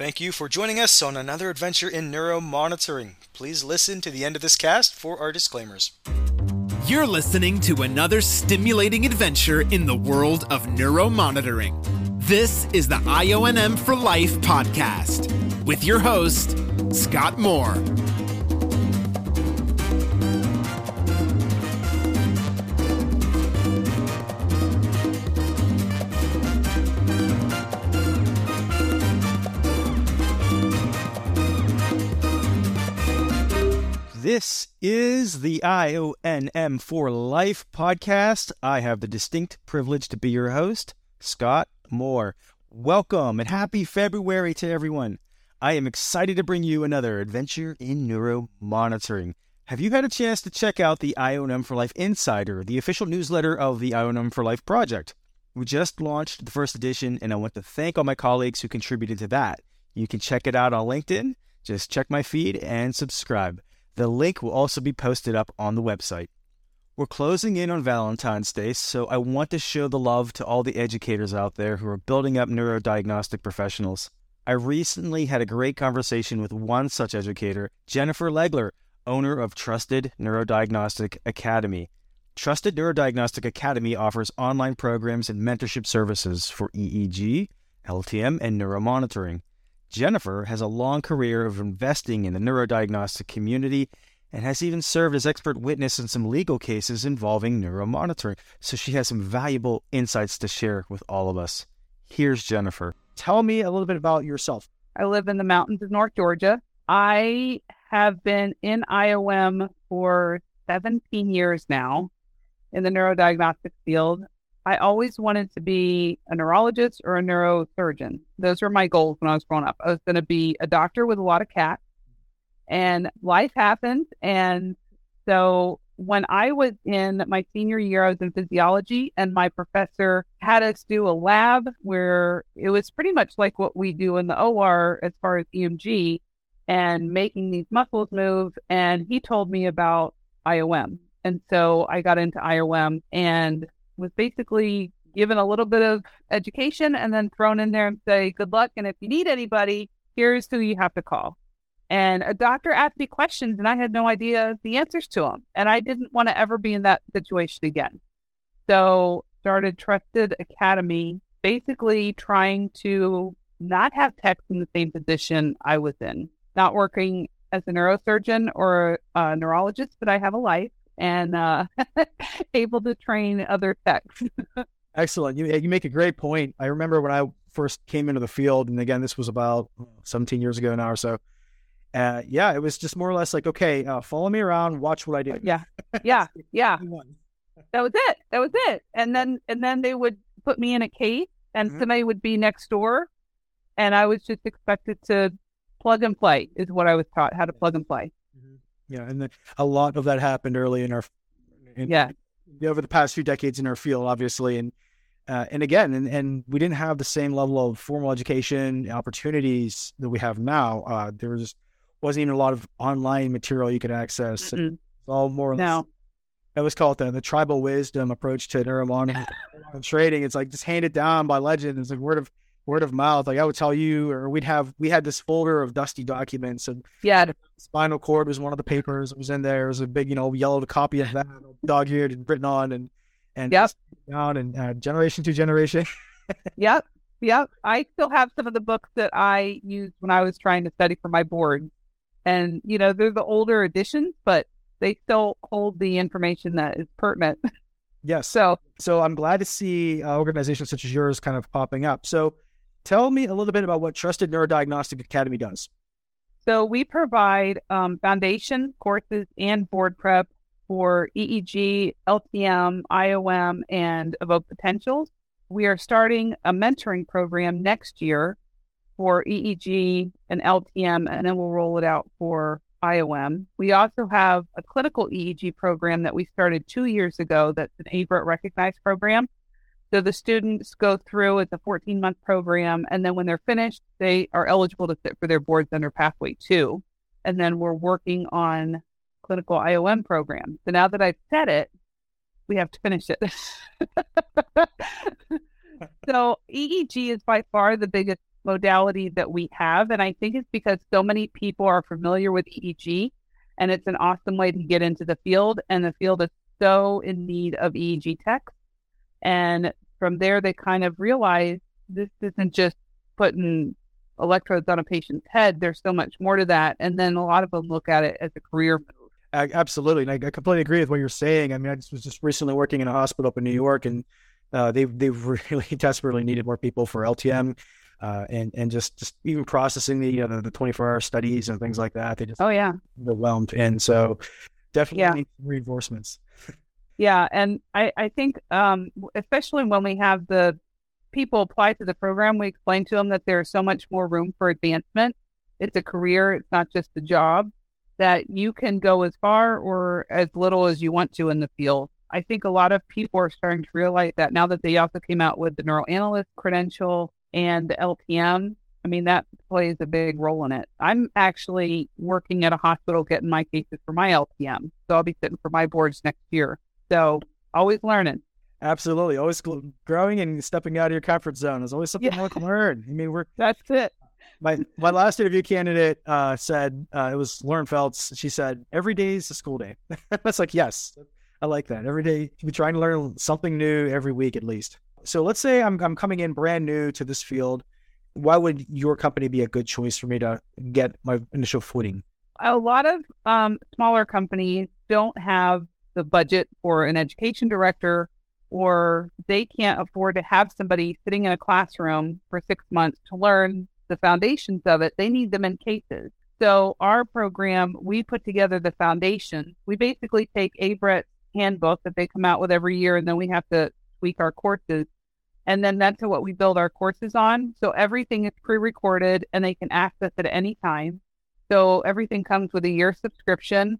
Thank you for joining us on another adventure in neuromonitoring. Please listen to the end of this cast for our disclaimers. You're listening to another stimulating adventure in the world of neuromonitoring. This is the IONM for Life podcast with your host, Scott Moore. This is the IONM for Life podcast. I have the distinct privilege to be your host, Scott Moore. Welcome and happy February to everyone. I am excited to bring you another adventure in neuromonitoring. Have you had a chance to check out the IONM for Life Insider, the official newsletter of the IONM for Life project? We just launched the first edition, and I want to thank all my colleagues who contributed to that. You can check it out on LinkedIn. Just check my feed and subscribe. The link will also be posted up on the website. We're closing in on Valentine's Day, so I want to show the love to all the educators out there who are building up neurodiagnostic professionals. I recently had a great conversation with one such educator, Jennifer Legler, owner of Trusted Neurodiagnostic Academy. Trusted Neurodiagnostic Academy offers online programs and mentorship services for EEG, LTM, and neuromonitoring. Jennifer has a long career of investing in the neurodiagnostic community and has even served as expert witness in some legal cases involving neuromonitoring, so she has some valuable insights to share with all of us. Here's Jennifer. Tell me a little bit about yourself. I live in the mountains of North Georgia. I have been in IOM for 17 years now in the neurodiagnostic field. I always wanted to be a neurologist or a neurosurgeon. Those were my goals when I was growing up. I was going to be a doctor with a lot of cats. And life happened. And so when I was in my senior year, I was in physiology, and my professor had us do a lab where it was pretty much like what we do in the OR as far as EMG and making these muscles move. And he told me about IOM. And so I got into IOM and was basically given a little bit of education and then thrown in there and say, good luck. And if you need anybody, here's who you have to call. And a doctor asked me questions and I had no idea the answers to them. And I didn't want to ever be in that situation again. So started Trusted Academy, basically trying to not have techs in the same position I was in, not working as a neurosurgeon or a neurologist, but I have a life and uh, able to train other techs. Excellent. You, you make a great point. I remember when I first came into the field, and again, this was about 17 years ago now or so. Uh, yeah, it was just more or less like, okay, uh, follow me around, watch what I do. Yeah, yeah, yeah. that was it. That was it. And then and then they would put me in a case, and mm-hmm. somebody would be next door, and I was just expected to plug and play. Is what I was taught how to plug and play. Yeah, and the, a lot of that happened early in our in, yeah over the past few decades in our field, obviously, and uh, and again, and, and we didn't have the same level of formal education opportunities that we have now. Uh, there was wasn't even a lot of online material you could access. It's all more. No. I always call it the, the tribal wisdom approach to neuromonitoring trading. It's like just handed down by legend. It's like word of word of mouth. Like I would tell you, or we'd have we had this folder of dusty documents, and yeah, spinal cord was one of the papers that was in there. It was a big, you know, yellowed copy of that, dog eared and written on, and and yep. down and uh, generation to generation. yep, yep. I still have some of the books that I used when I was trying to study for my board, and you know they're the older editions, but they still hold the information that is pertinent. Yes. So, so I'm glad to see uh, organizations such as yours kind of popping up. So, Tell me a little bit about what Trusted Neurodiagnostic Academy does. So we provide um, foundation courses and board prep for EEG, LTM, IOM, and Evoke Potentials. We are starting a mentoring program next year for EEG and LTM, and then we'll roll it out for IOM. We also have a clinical EEG program that we started two years ago that's an ABRET recognized program so the students go through, it's a 14 month program. And then when they're finished, they are eligible to sit for their boards under Pathway 2. And then we're working on clinical IOM program. So now that I've said it, we have to finish it. so EEG is by far the biggest modality that we have. And I think it's because so many people are familiar with EEG and it's an awesome way to get into the field. And the field is so in need of EEG techs. And from there, they kind of realize this isn't just putting electrodes on a patient's head. There's so much more to that. And then a lot of them look at it as a career move. Absolutely. And I, I completely agree with what you're saying. I mean, I just was just recently working in a hospital up in New York and uh, they they really desperately needed more people for LTM, uh, and and just just even processing the uh, the 24 hour studies and things like that. They just oh yeah overwhelmed, and so definitely yeah. reinforcements. Yeah, and I I think um, especially when we have the people apply to the program, we explain to them that there's so much more room for advancement. It's a career; it's not just a job. That you can go as far or as little as you want to in the field. I think a lot of people are starting to realize that now that they also came out with the neuroanalyst credential and the LPM. I mean, that plays a big role in it. I'm actually working at a hospital getting my cases for my LPM. So I'll be sitting for my boards next year. So always learning. Absolutely. Always growing and stepping out of your comfort zone. There's always something yeah. more to learn. I mean, we're. That's it. My my last interview candidate uh, said uh, it was Lauren Feltz. She said every day is a school day. That's like yes, I like that. Every day, you be trying to learn something new every week at least. So let's say I'm, I'm coming in brand new to this field. Why would your company be a good choice for me to get my initial footing? A lot of um, smaller companies don't have the budget for an education director, or they can't afford to have somebody sitting in a classroom for six months to learn the foundations of it. They need them in cases. So, our program, we put together the foundation. We basically take ABRET's handbook that they come out with every year, and then we have to tweak our courses. And then that's what we build our courses on. So everything is pre recorded and they can access it at any time. So everything comes with a year subscription.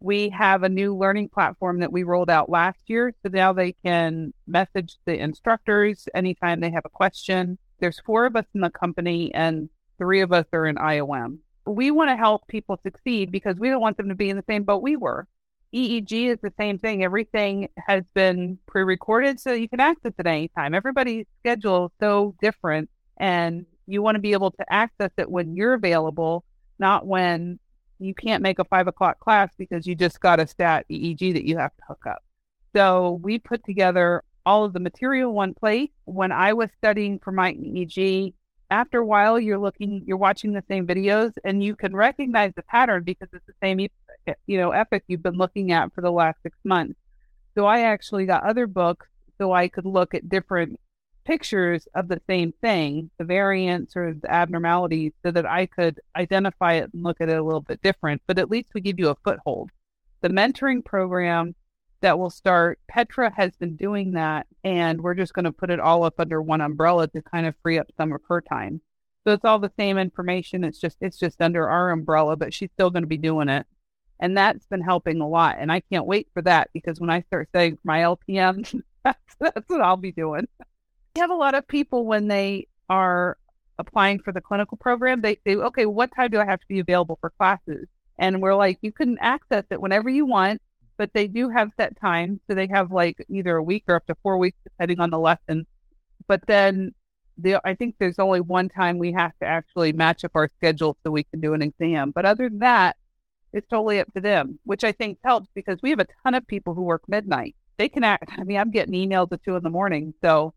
We have a new learning platform that we rolled out last year. So now they can message the instructors anytime they have a question. There's four of us in the company and three of us are in IOM. We want to help people succeed because we don't want them to be in the same boat we were. EEG is the same thing. Everything has been pre recorded so you can access it anytime. Everybody's schedule is so different, and you want to be able to access it when you're available, not when you can't make a five o'clock class because you just got a stat EEG that you have to hook up. So we put together all of the material one place. When I was studying for my EEG, after a while you're looking you're watching the same videos and you can recognize the pattern because it's the same you know epoch you've been looking at for the last six months so i actually got other books so i could look at different pictures of the same thing the variants or the abnormalities so that i could identify it and look at it a little bit different but at least we give you a foothold the mentoring program that will start. Petra has been doing that, and we're just going to put it all up under one umbrella to kind of free up some of her time. So it's all the same information. It's just it's just under our umbrella, but she's still going to be doing it, and that's been helping a lot. And I can't wait for that because when I start saying my LPM, that's, that's what I'll be doing. Have a lot of people when they are applying for the clinical program, they say, okay, what time do I have to be available for classes? And we're like, you can access it whenever you want but they do have set times. So they have like either a week or up to four weeks, depending on the lesson. But then the, I think there's only one time we have to actually match up our schedule so we can do an exam. But other than that, it's totally up to them, which I think helps because we have a ton of people who work midnight. They can act. I mean, I'm getting emails at two in the morning. So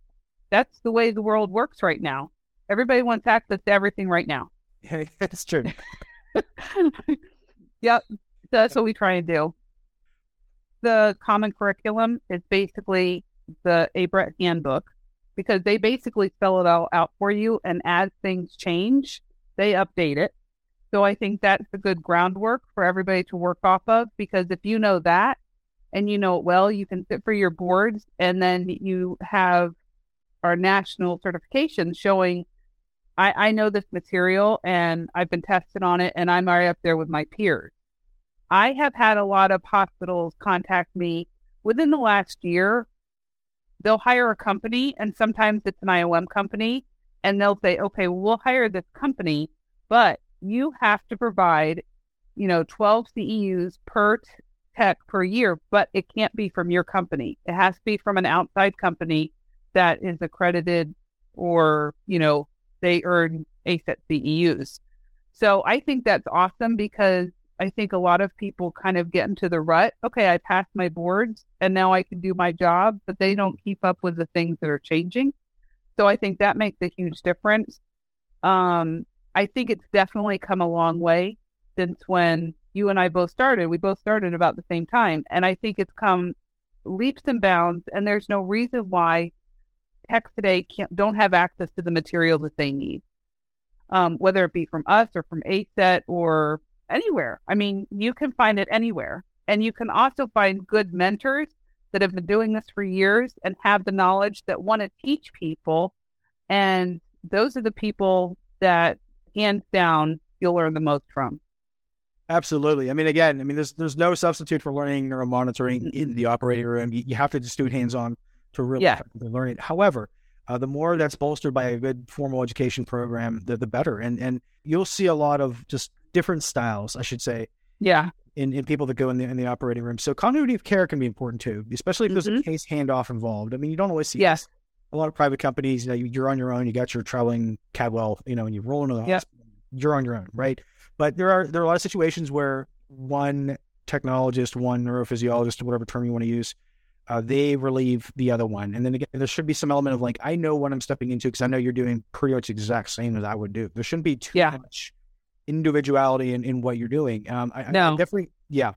that's the way the world works right now. Everybody wants access to everything right now. Yeah, that's true. yep. That's what we try and do the common curriculum is basically the ABRET handbook because they basically spell it all out for you. And as things change, they update it. So I think that's a good groundwork for everybody to work off of because if you know that and you know it well, you can sit for your boards and then you have our national certification showing I, I know this material and I've been tested on it and I'm right up there with my peers. I have had a lot of hospitals contact me within the last year. They'll hire a company, and sometimes it's an IOM company, and they'll say, okay, we'll hire this company, but you have to provide, you know, 12 CEUs per t- tech per year, but it can't be from your company. It has to be from an outside company that is accredited or, you know, they earn ASET CEUs. So I think that's awesome because I think a lot of people kind of get into the rut. Okay, I passed my boards and now I can do my job, but they don't keep up with the things that are changing. So I think that makes a huge difference. Um, I think it's definitely come a long way since when you and I both started. We both started about the same time. And I think it's come leaps and bounds. And there's no reason why techs today can't, don't have access to the material that they need, um, whether it be from us or from ASET or anywhere. I mean, you can find it anywhere. And you can also find good mentors that have been doing this for years and have the knowledge that want to teach people. And those are the people that, hands down, you'll learn the most from. Absolutely. I mean, again, I mean, there's there's no substitute for learning neuromonitoring in the operating room. You, you have to just do it hands on to really Yeah. learn it. However, uh, the more that's bolstered by a good formal education program, the, the better. And and you'll see a lot of just different styles, I should say, Yeah. in, in people that go in the in the operating room. So continuity of care can be important too, especially if there's a Mhm. case handoff involved. I mean, you don't always see Yes. a lot of private companies. You know, you- you're on your own. You got your traveling Cadwell, you know, and you roll into the Yep. hospital. You're on your own, right? But there are there are a lot of situations where one technologist, one neurophysiologist, whatever term you want to use, uh, they relieve the other one. And then again, there should be some element of like, I know what I'm stepping into because I know you're doing pretty much exact same as I would do. There shouldn't be too Yeah. much individuality in, in what you're doing. Um, I, I- I No. definitely, yeah.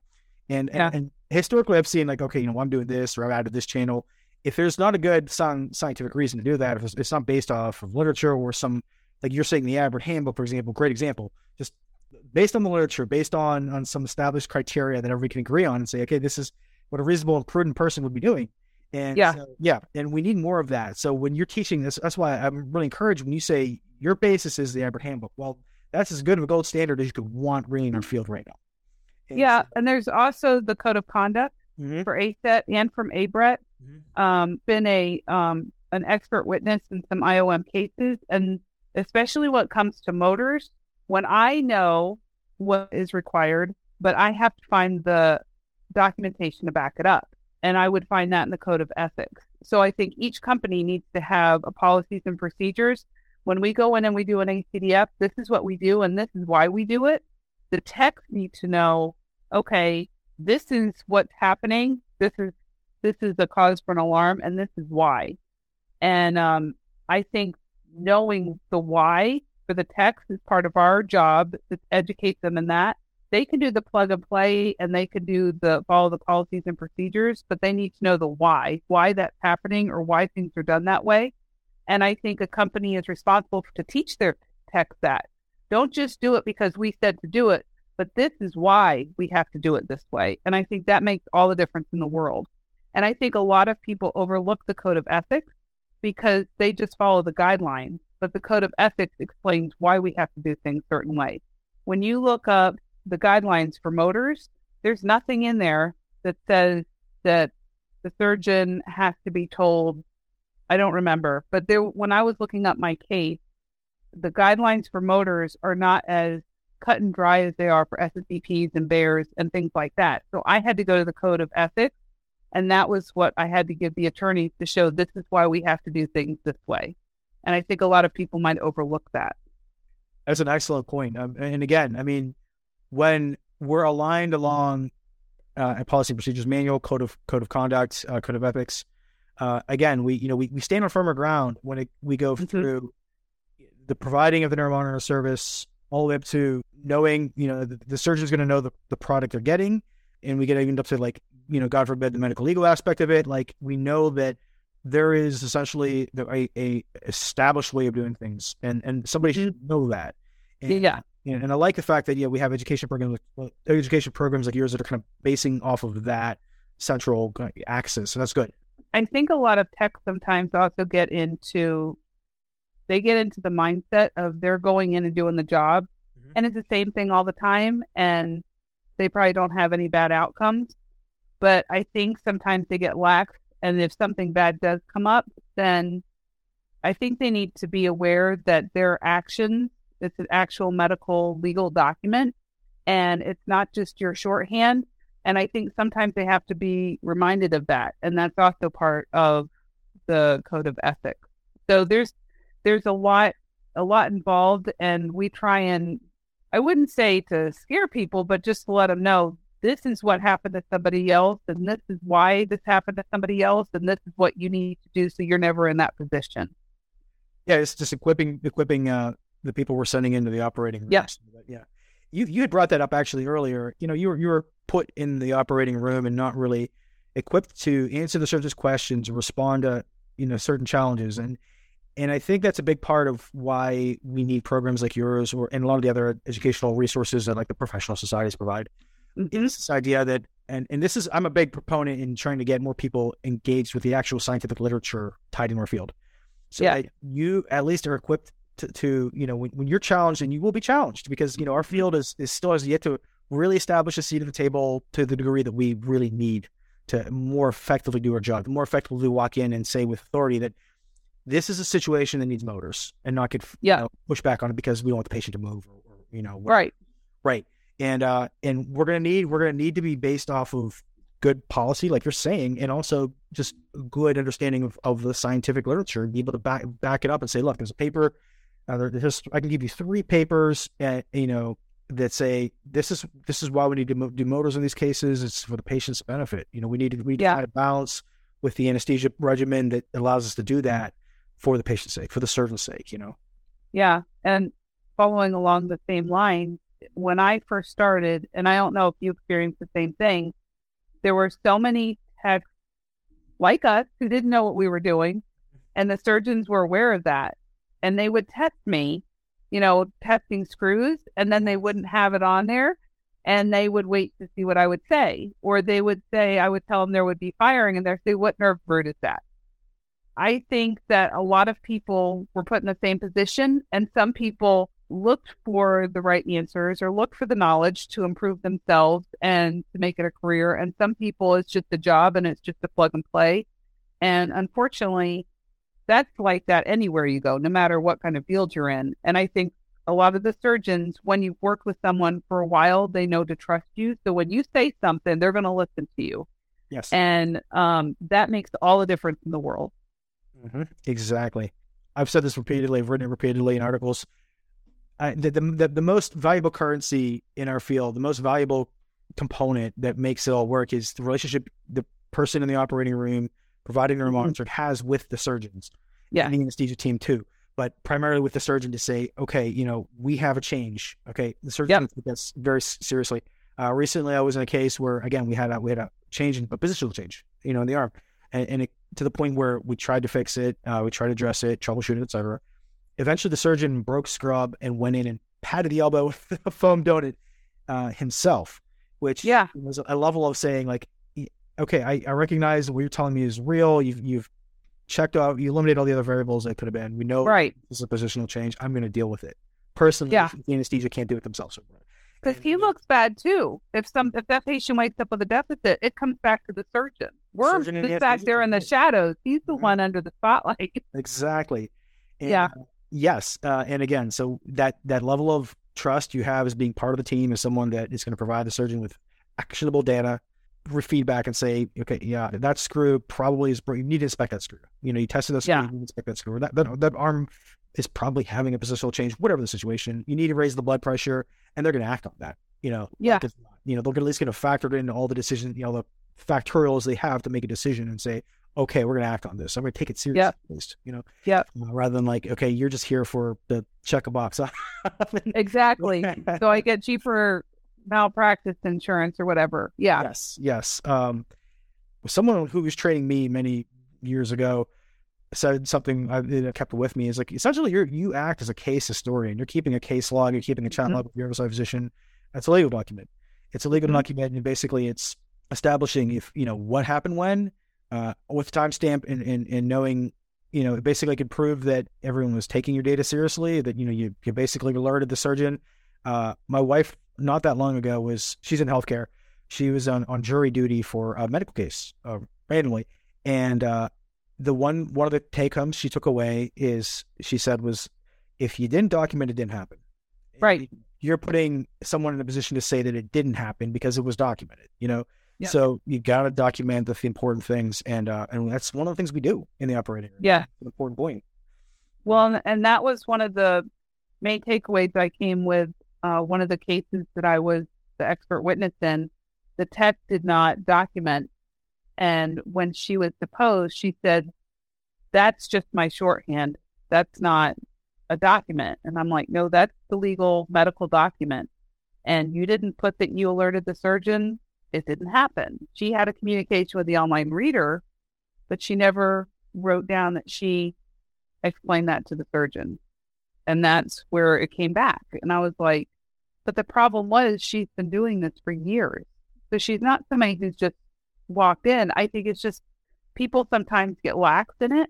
And, Yeah. and and historically, I've seen like, okay, you know, I'm doing this or I've added this channel. If there's not a good scientific reason to do that, if it's, it's not based off of literature or some, like you're saying, the ABRET Handbook, for example, great example, just based on the literature, based on on some established criteria that everybody can agree on, and say, okay, this is what a reasonable and prudent person would be doing. And Yeah. so- yeah, and we need more of that. So when you're teaching this, that's why I'm really encouraged when you say your basis is the ABRET Handbook. Well, that's as good of a gold standard as you could want ringing in our field right now. And Yeah. so- And there's also the code of conduct Mhm. for ASET and from ABRET. Mhm. Um, been a um, an expert witness in some IOM cases, and especially when it comes to motors. When I know what is required, but I have to find the documentation to back it up, and I would find that in the code of ethics. So I think each company needs to have a policies and procedures. When we go in and we do an ACDF, this is what we do, and this is why we do it. The techs need to know, okay, this is what's happening. This is this is a cause for an alarm, and this is why. And um, I think knowing the why for the techs is part of our job to educate them in that. They can do the plug and play and they can do the follow the policies and procedures, but they need to know the why, why that's happening or why things are done that way. And I think a company is responsible to teach their techs that. Don't just do it because we said to do it, but this is why we have to do it this way. And I think that makes all the difference in the world. And I think a lot of people overlook the code of ethics because they just follow the guidelines. But the code of ethics explains why we have to do things certain ways. When you look up the guidelines for motors, there's nothing in there that says that the surgeon has to be told. I don't remember, but there when I was looking up my case, the guidelines for motors are not as cut and dry as they are for SSEPs and BAERs and things like that. So I had to go to the code of ethics, and that was what I had to give the attorneys to show this is why we have to do things this way. And I think a lot of people might overlook that. That's an excellent point. Um, and again, I mean, when we're aligned along uh, a policy procedures manual, code of code of conduct, uh, code of ethics, uh, again, we you know we, we stand on firmer ground when it, we go Mhm. through the providing of the neuromonitor service all the way up to knowing you know the, the surgeon's going to know the, the product they're getting, and we get even up to like you know God forbid the medical legal aspect of it. Like we know that there is essentially a, a established way of doing things, and and somebody should know that. And, Yeah. And, and I like the fact that yeah we have education programs like education programs like yours that are kind of basing off of that central uh, axis, so that's good. I think a lot of tech sometimes also get into they get into the mindset of they're going in and doing the job Mhm. and it's the same thing all the time and they probably don't have any bad outcomes. But I think sometimes they get lax and if something bad does come up, then I think they need to be aware that their actions it's an actual medical legal document and it's not just your shorthand. And I think sometimes they have to be reminded of that. And that's also part of the code of ethics. So there's there's a lot a lot involved, and we try and I wouldn't say to scare people, but just to let them know this is what happened to somebody else, and this is why this happened to somebody else, and this is what you need to do so you're never in that position. Yeah, it's just equipping equipping uh, the people we're sending into the operating room. Yeah. yeah. You you had brought that up actually earlier. You know, you were you were put in the operating room and not really equipped to answer the surgeon's questions, respond to you know certain challenges, and and I think that's a big part of why we need programs like yours or and a lot of the other educational resources that like the professional societies provide. Mm-hmm. It's this idea that and and this is I'm a big proponent in trying to get more people engaged with the actual scientific literature tied in our field. So Yeah. you at least are equipped to, to you know when, when you're challenged and you will be challenged because you know our field is, is still has yet to really establish a seat at the table to the degree that we really need to more effectively do our job, more effectively walk in and say with authority that this is a situation that needs motors and not get you know, push back on it because we don't want the patient to move or, or you know what- Right. right. And uh and we're gonna need we're gonna need to be based off of good policy like you're saying and also just good understanding of, of the scientific literature and be able to back back it up and say look there's a paper uh, there's I can give you three papers uh, you know that say this is this is why we need to mo- do motors in these cases it's for the patient's benefit you know we need to we need to Yeah. find a balance with the anesthesia regimen that allows us to do that for the patient's sake for the surgeon's sake you know Yeah. And following along the same line, when I first started, and I don't know if you experienced the same thing, there were so many techs like us who didn't know what we were doing, and the surgeons were aware of that. And they would test me, you know, testing screws, and then they wouldn't have it on there. And they would wait to see what I would say. Or they would say, I would tell them there would be firing, and they'd say, What nerve root is that? I think that a lot of people were put in the same position, and some people looked for the right answers or looked for the knowledge to improve themselves and to make it a career. And some people, it's just a job and it's just a plug and play. And unfortunately, that's like that anywhere you go, no matter what kind of field you're in. And I think a lot of the surgeons, when you've worked with someone for a while, they know to trust you. So when you say something, they're going to listen to you. yes And um, that makes all the difference in the world. hmm Exactly. I've said this repeatedly. I've written it repeatedly in articles. I, the, the the the most valuable currency in our field, the most valuable component that makes it all work is the relationship the person in the operating room providing the Mhm. monitor has with the surgeons Yeah. and the anesthesia team too. But primarily with the surgeon to say, okay, you know, we have a change. Okay, the surgeon Yep. took this very seriously. Uh, recently, I was in a case where again we had a we had a change in a positional change, you know, in the arm, and, and it, to the point where we tried to fix it, uh, we tried to address it, troubleshoot it, etc. Eventually, the surgeon broke scrub and went in and patted the elbow with a foam donut uh, himself, which Yeah. was a level of saying like, okay, I, I recognize what you're telling me is real. You've you've checked out, you eliminated all the other variables that could have been. We know Right. this is a positional change. I'm going to deal with it personally. Yeah. the anesthesia can't do it themselves. Because he looks bad too. If some if that patient wakes up with a deficit, it comes back to the surgeon. We're Surgeon just back there in the shadows. He's the Mhm. one under the spotlight. Exactly. And, Yeah. yes. Uh, and again, so that that level of trust you have as being part of the team as someone that is going to provide the surgeon with actionable data, feedback, and say, okay, yeah, that screw probably is. You need to inspect that screw. You know, you tested that screw. Yeah. Inspect that screw. That, that that arm is probably having a positional change. Whatever the situation, you need to raise the blood pressure, and they're going to act on that. You know. Yeah. You know, they're at least going to factor it into all the decisions. You know, the factorials they have to make a decision and say, okay, we're going to act on this. I'm going to take it seriously. Yeah. At least, you know yeah, uh, rather than like, okay, you're just here for the check a box. Exactly. so I get cheaper malpractice insurance or whatever. Yeah. Yes, yes. Um, someone who was training me many years ago said something I that kept with me is like essentially you you act as a case historian. You're keeping a case log. You're keeping a chat Mhm. log with your oversight physician. That's a legal document. It's a legal Mhm. document, and basically it's establishing if you know what happened when, uh, with timestamp and, and and knowing. You know, it basically could prove that everyone was taking your data seriously. That you know, you, you basically alerted the surgeon. Uh, my wife, not that long ago, was she's in healthcare she was on, on jury duty for a medical case uh, randomly and uh, the one one of the take homes she took away is she said was if you didn't document it didn't happen Right. you're putting someone in a position to say that it didn't happen because it was documented you know Yeah. so you got to document the, important things and uh, and that's one of the things we do in the operating room Yeah. Important point Well, and that was one of the main takeaways I came with uh, one of the cases that I was the expert witness in, the tech did not document. And when she was deposed, she said, That's just my shorthand. That's not a document. And I'm like, No, that's the legal medical document. And you didn't put that you alerted the surgeon. It didn't happen. She had a communication with the online reader, but she never wrote down that she explained that to the surgeon. And that's where it came back. And I was like, but the problem was she's been doing this for years. So she's not somebody who's just walked in. I think it's just people sometimes get lax in it.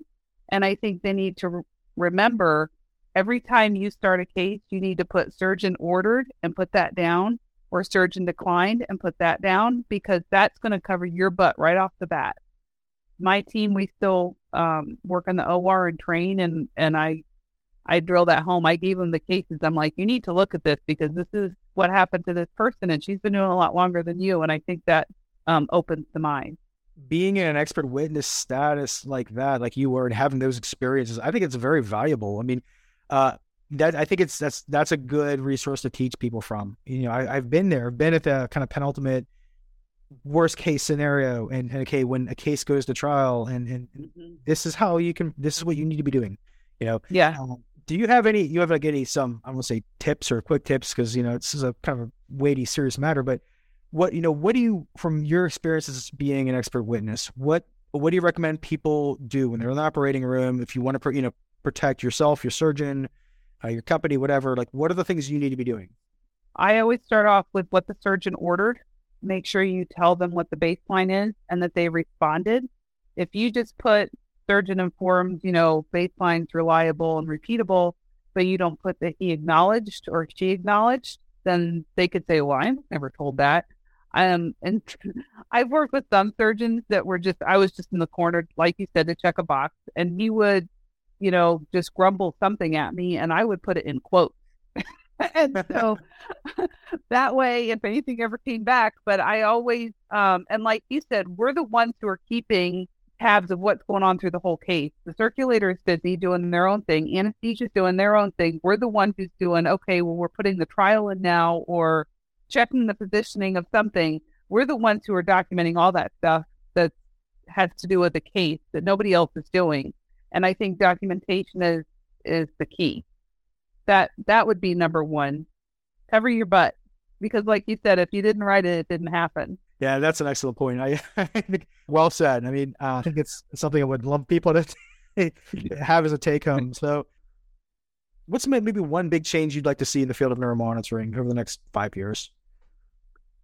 And I think they need to re- remember every time you start a case, you need to put surgeon ordered and put that down, or surgeon declined and put that down, because that's going to cover your butt right off the bat. My team, we still um, work on the OR and train, and and I I drill that home. I gave them the cases. I'm like, you need to look at this because this is what happened to this person, and she's been doing a lot longer than you. And I think that um, opens the mind. Being in an expert witness status like that, like you were, and having those experiences, I think it's very valuable. I mean, uh, that I think it's that's that's a good resource to teach people from. You know, I, have been there, I've been at the kind of penultimate worst case scenario, and, and okay, when a case goes to trial, and and mm-hmm. this is how you can, this is what you need to be doing. You know, yeah. Um, do you have any? You have like any some I won't say tips or quick tips because you know this is a kind of a weighty, serious matter. But what you know, what do you from your experiences being an expert witness? What what do you recommend people do when they're in the operating room? If you want to, you know, protect yourself, your surgeon, uh, your company, whatever. Like, what are the things you need to be doing? I always start off with what the surgeon ordered. Make sure you tell them what the baseline is and that they responded. If you just put surgeon informed, you know, baseline's reliable and repeatable, but you don't put that he acknowledged or she acknowledged, then they could say, well, I'm never told that. Um, and I've worked with some surgeons that were just, I was just in the corner, like you said, to check a box, and he would, you know, just grumble something at me, and I would put it in quotes. and so that way, if anything ever came back, but I always, um, and like you said, we're the ones who are keeping tabs of what's going on through the whole case. The circulator is busy doing their own thing. Anesthesia's doing their own thing. We're the one who's doing, okay, well, we're putting the trial in now or checking the positioning of something. We're the ones who are documenting all that stuff that has to do with the case that nobody else is doing. And I think documentation is is the key. That that would be number one. Cover your butt. Because like you said, if you didn't write it, it didn't happen. Yeah, that's an excellent point. I, I think well said. I mean, uh, I think it's something I would love people to have as a take home. So, what's maybe one big change you'd like to see in the field of neuromonitoring over the next five years?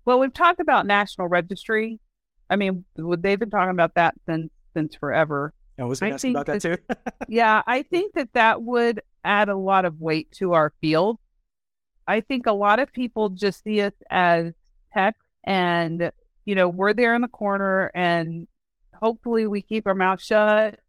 Well, we've talked about national registry. I mean, they've been talking about that since since forever. I was asking about that, that too. yeah, I think that that would add a lot of weight to our field. I think a lot of people just see us as tech and you know, we're there in the corner and hopefully we keep our mouth shut.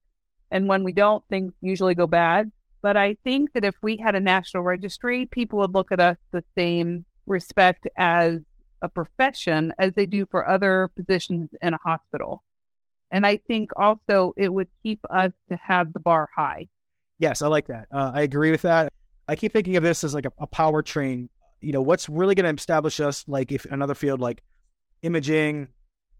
And when we don't, things usually go bad. But I think that if we had a national registry, people would look at us the same respect as a profession as they do for other positions in a hospital. And I think also it would keep us to have the bar high. Yes, I like that. Uh, I agree with that. I keep thinking of this as like a, a powertrain. You know, what's really going to establish us, like if another field like imaging,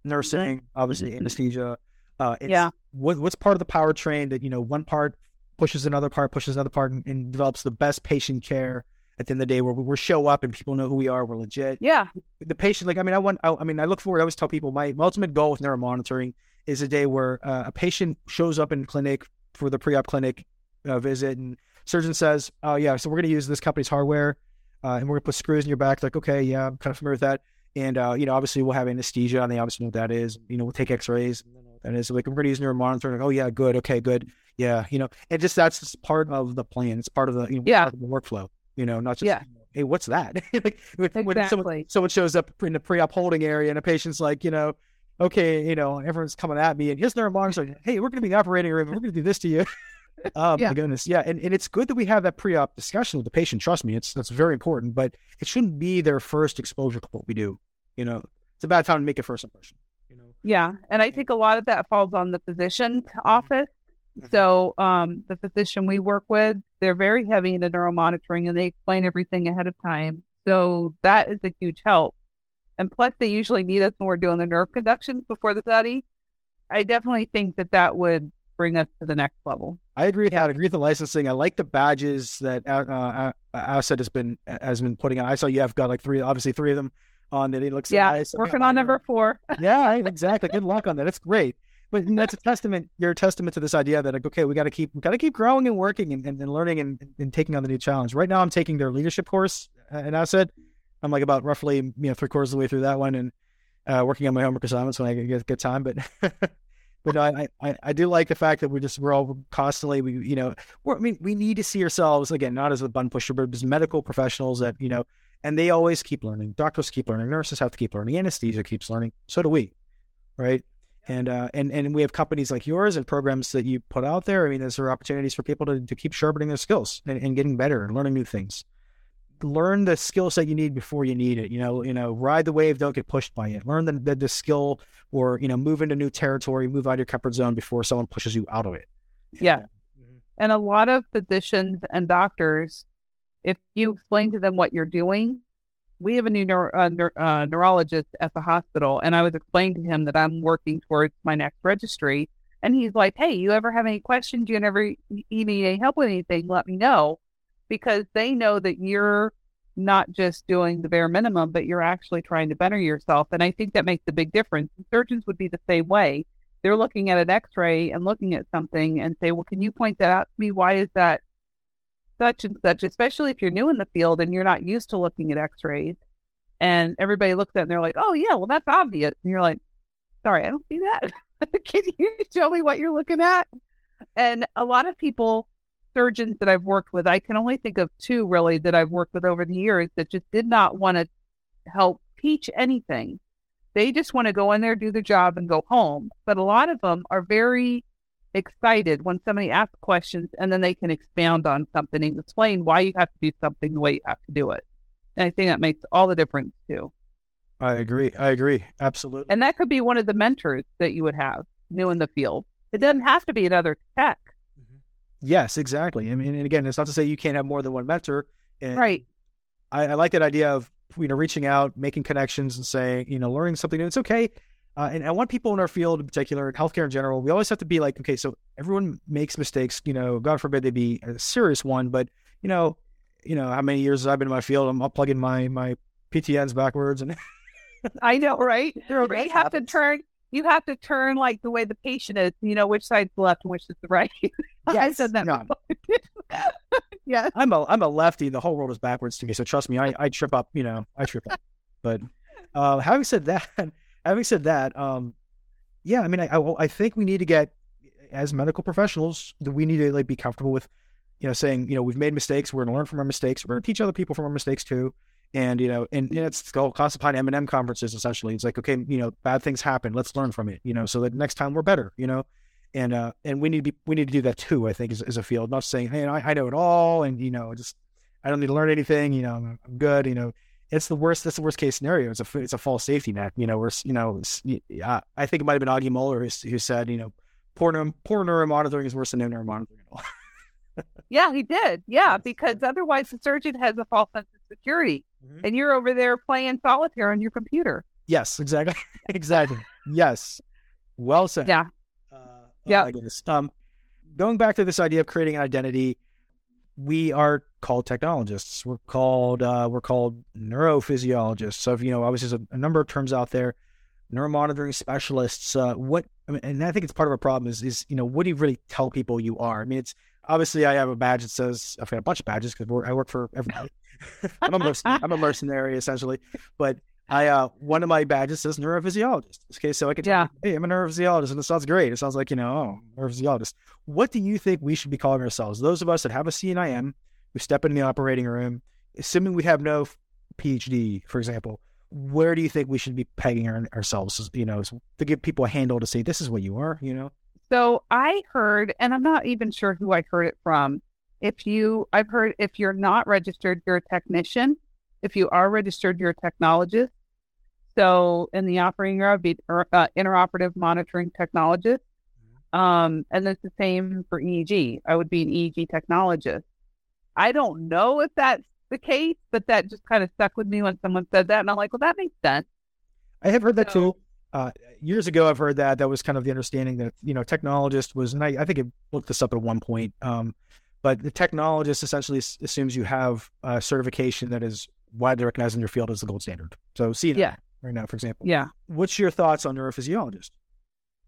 nursing, obviously mm-hmm. anesthesia. Uh, yeah. What, what's part of the powertrain that you know one part pushes another part, pushes another part, and, and, develops the best patient care at the end of the day, where we show up and people know who we are, we're legit. Yeah. The patient, like I mean, I want, I, I mean, I look forward. I always tell people my, my ultimate goal with neuromonitoring is a day where uh, a patient shows up in clinic for the pre-op clinic uh, visit, and surgeon says, "Oh yeah, so we're going to use this company's hardware, uh, and we're going to put screws in your back." Like, okay, yeah, I'm kind of familiar with that. And uh, you know, obviously we'll have anesthesia, and they obviously know what that is. You know, we'll take X-rays, and that is. So like we're going to use neuromonitoring. Like, oh yeah, good, okay, good, yeah. You know, and just that's just part of the plan. It's part of the you know, yeah. the workflow. You know, not just yeah. hey, what's that? like when, exactly. when someone, someone shows up in the pre-op holding area, and a patient's like, you know, okay, you know, everyone's coming at me, and here's neuromonitoring. Hey, we're going to be in the operating room. We're going to do this to you. oh yeah. my goodness, yeah, and, and it's good that we have that pre-op discussion with the patient. Trust me, it's that's very important. But it shouldn't be their first exposure to what we do. You know, it's a bad time to make a first impression. You know. Yeah, and I think a lot of that falls on the physician office So um, the physician we work with, they're very heavy into neuromonitoring and they explain everything ahead of time. So that is a huge help. And plus, they usually meet us when we're doing the nerve conductions before the study. I definitely think that that would bring us to the next level. I agree with that. I agree with the licensing. I like the badges that uh, uh, ASET has been has been putting on. I saw you have got like three, obviously three of them on it. It looks yeah, nice. working on number four. yeah, exactly. Good luck on that. It's great. But that's a testament. You're a testament to this idea that like, okay, we got to keep, we got to keep growing and working and, and, and learning and, and, taking on the new challenge. Right now, I'm taking their leadership course at ASET. I'm like about roughly you know three quarters of the way through that one and uh, working on my homework assignments when I get, get time. But but I, I I do like the fact that we're just we're all constantly we you know I mean we need to see ourselves again not as a bun pusher but as medical professionals that you know and they always keep learning. Doctors keep learning. Nurses have to keep learning. Anesthesia keeps learning. So do we, right? And uh, and and we have companies like yours and programs that you put out there. I mean, there's there opportunities for people to, to keep sharpening their skills and, and getting better and learning new things. Learn the skill set you need before you need it. You know, you know, ride the wave, don't get pushed by it. Learn the, the, the skill or you know, move into new territory, move out of your comfort zone before someone pushes you out of it. Yeah. Mm-hmm. And a lot of physicians and doctors if you explain to them what you're doing, we have a new neuro, uh, neuro, uh, neurologist at the hospital, and I was explaining to him that I'm working towards my next registry. And he's like, Hey, you ever have any questions? You ever you need any help with anything? Let me know. Because they know that you're not just doing the bare minimum, but you're actually trying to better yourself. And I think that makes a big difference. surgeons would be the same way. They're looking at an x ray and looking at something and say, Well, can you point that out to me? Why is that such and such, especially if you're new in the field and you're not used to looking at x rays. And everybody looks at it and they're like, oh, yeah, well, that's obvious. And you're like, sorry, I don't see that. Can you show me what you're looking at? And a lot of people, surgeons that I've worked with, I can only think of two really that I've worked with over the years that just did not want to help teach anything. They just want to go in there, do the job, and go home. But a lot of them are very excited when somebody asks questions and then they can expound on something and explain why you have to do something the way you have to do it. And I think that makes all the difference too. I agree. I agree. Absolutely. And that could be one of the mentors that you would have new in the field. It doesn't have to be another tech. Yes, exactly. I mean, and again, it's not to say you can't have more than one mentor. And right. I, I like that idea of you know reaching out, making connections, and saying you know learning something new. It's okay uh, and I want people in our field in particular, healthcare in general, we always have to be like, okay, so everyone makes mistakes, you know, God forbid they be a serious one, but you know, you know, how many years I've been in my field, I'm plugging my, my PTNs backwards and I know, right? you have to turn, you have to turn like the way the patient is, you know, which side's the left and which is the right. Yes. I said that. No. yeah. I'm a, I'm a lefty. The whole world is backwards to me. So trust me, I, I trip up, you know, I trip up, but, uh, having said that, having said that, um, yeah, I mean, I, I, I think we need to get as medical professionals, we need to like be comfortable with, you know, saying, you know, we've made mistakes. We're going to learn from our mistakes. We're going to teach other people from our mistakes too. And you know, and, and it's the whole concept behind M&M conferences. Essentially, it's like, okay, you know, bad things happen. Let's learn from it. You know, so that next time we're better. You know, and uh, and we need to be we need to do that too. I think as, as a field, not saying, hey, I, I know it all, and you know, just I don't need to learn anything. You know, I'm, I'm good. You know, it's the worst. That's the worst case scenario. It's a it's a false safety net. You know, where you know, I think it might have been Aage Møller who, who said, you know, poor neuro, poor neuromonitoring is worse than no neuromonitoring at all. yeah, he did. Yeah, because otherwise the surgeon has a false sense of security, mm-hmm. and you're over there playing solitaire on your computer. Yes, exactly, exactly. yes, well said. Yeah, uh, yeah. Oh um, going back to this idea of creating an identity, we are called technologists. We're called uh, we're called neurophysiologists. So if, you know, obviously there's a, a number of terms out there. Neuromonitoring specialists. Uh, what I mean, and I think it's part of a problem is is you know what do you really tell people you are? I mean, it's obviously I have a badge that says I've got a bunch of badges because I work for everybody. I'm a mercenary, I'm a mercenary essentially, but I uh, one of my badges says neurophysiologist. Okay, so I could yeah. hey, I'm a neurophysiologist, and it sounds great. It sounds like you know, oh, neurophysiologist. What do you think we should be calling ourselves? Those of us that have a CNIM, who step in the operating room, assuming we have no PhD, for example, where do you think we should be pegging our, ourselves? You know, to give people a handle to say this is what you are. You know. So I heard, and I'm not even sure who I heard it from. If you, I've heard if you're not registered, you're a technician. If you are registered, you're a technologist so in the operating room, I'd be uh, interoperative monitoring technologist. Um, and it's the same for EEG. I would be an EEG technologist. I don't know if that's the case, but that just kind of stuck with me when someone said that. And I'm like, well, that makes sense. I have heard that So- too. Uh, years ago, I've heard that. That was kind of the understanding that you know, technologist was, and I, I think I looked this up at one point. Um, but the technologist essentially s- assumes you have a certification that is widely recognized in your field as the gold standard. So, see Yeah. right now, for example. Yeah. What's your thoughts on neurophysiologist?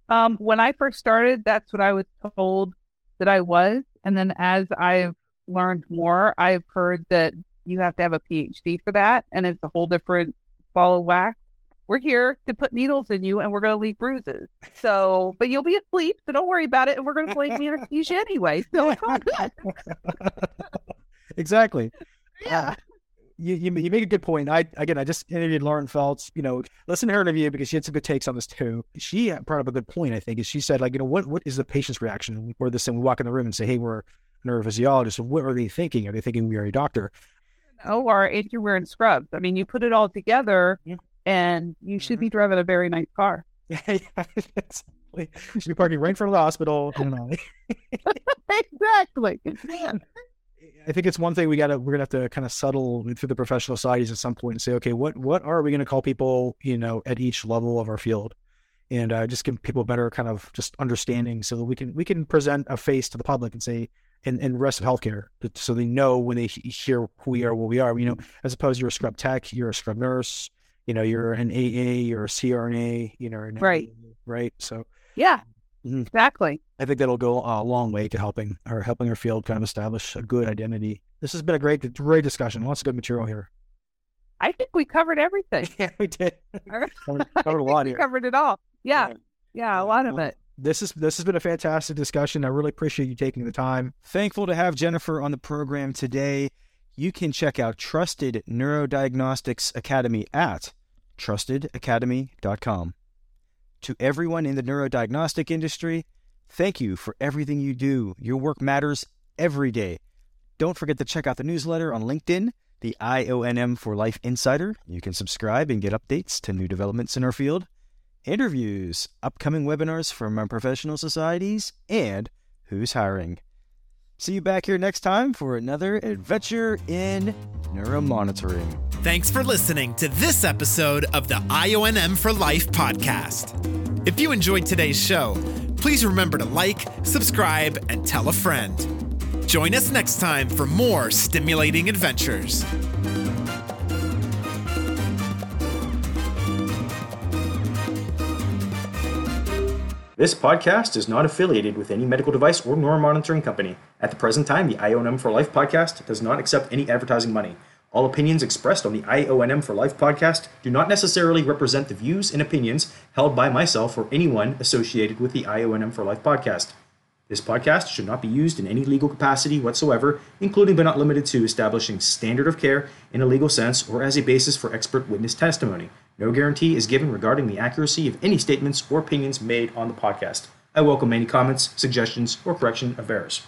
Um, when I first started, that's what I was told that I was. And then as I've learned more, I've heard that you have to have a PhD for that. And it's a whole different ball of wax. We're here to put needles in you and we're going to leave bruises. So, but you'll be asleep. So don't worry about it. And we're going to blame the anesthesia anyway. So it's all good. exactly. Uh, yeah. You, you you make a good point. I again, I just interviewed Lauren Feltz. You know, listen to her interview because she had some good takes on this too. She brought up a good point. I think is she said like, you know, what what is the patient's reaction or this thing? We walk in the room and say, hey, we're a neurophysiologist. What are they thinking? Are they thinking we are a doctor? Oh, or if you're wearing scrubs. I mean, you put it all together Yeah. And you should be driving a very nice car. Yeah, yeah, exactly. You should be parking right in front of the hospital. You know. exactly. I think it's one thing we gotta we're gonna have to kind of settle through the professional societies at some point and say, okay, what what are we gonna call people, you know, at each level of our field, and uh, just give people better kind of just understanding so that we can we can present a face to the public and say, and and rest of healthcare, that- so they know when they hear who we are, what we are. You know, as opposed you're a scrub tech, you're a scrub nurse, you know, you're an AA, you're a CRNA, you know, Right. right. So Yeah, Mhm. exactly. I think that'll go a long way to helping or helping our field kind of establish a good identity. This has been a great, great discussion. Lots of good material here. I think we covered everything. Yeah, we did. Covered, covered a lot we here. covered it all. Yeah, Yeah. yeah, a lot of it. This is this has been a fantastic discussion. I really appreciate you taking the time. Thankful to have Jennifer on the program today. You can check out Trusted Neurodiagnostics Academy at trustedacademy.com. To everyone in the neurodiagnostic industry, thank you for everything you do. Your work matters every day. Don't forget to check out the newsletter on LinkedIn, the IONM for Life Insider. You can subscribe and get updates to new developments in our field, interviews, upcoming webinars from our professional societies, and who's hiring. See you back here next time for another adventure in neuromonitoring. Thanks for listening to this episode of the IONM for Life podcast. If you enjoyed today's show, please remember to like, subscribe, and tell a friend. Join us next time for more stimulating adventures. This podcast is not affiliated with any medical device or neuromonitoring company. At the present time, the IONM for Life podcast does not accept any advertising money. All opinions expressed on the IONM for Life podcast do not necessarily represent the views and opinions held by myself or anyone associated with the IONM for Life podcast. This podcast should not be used in any legal capacity whatsoever, including but not limited to establishing standard of care in a legal sense or as a basis for expert witness testimony. No guarantee is given regarding the accuracy of any statements or opinions made on the podcast. I welcome any comments, suggestions, or correction of errors.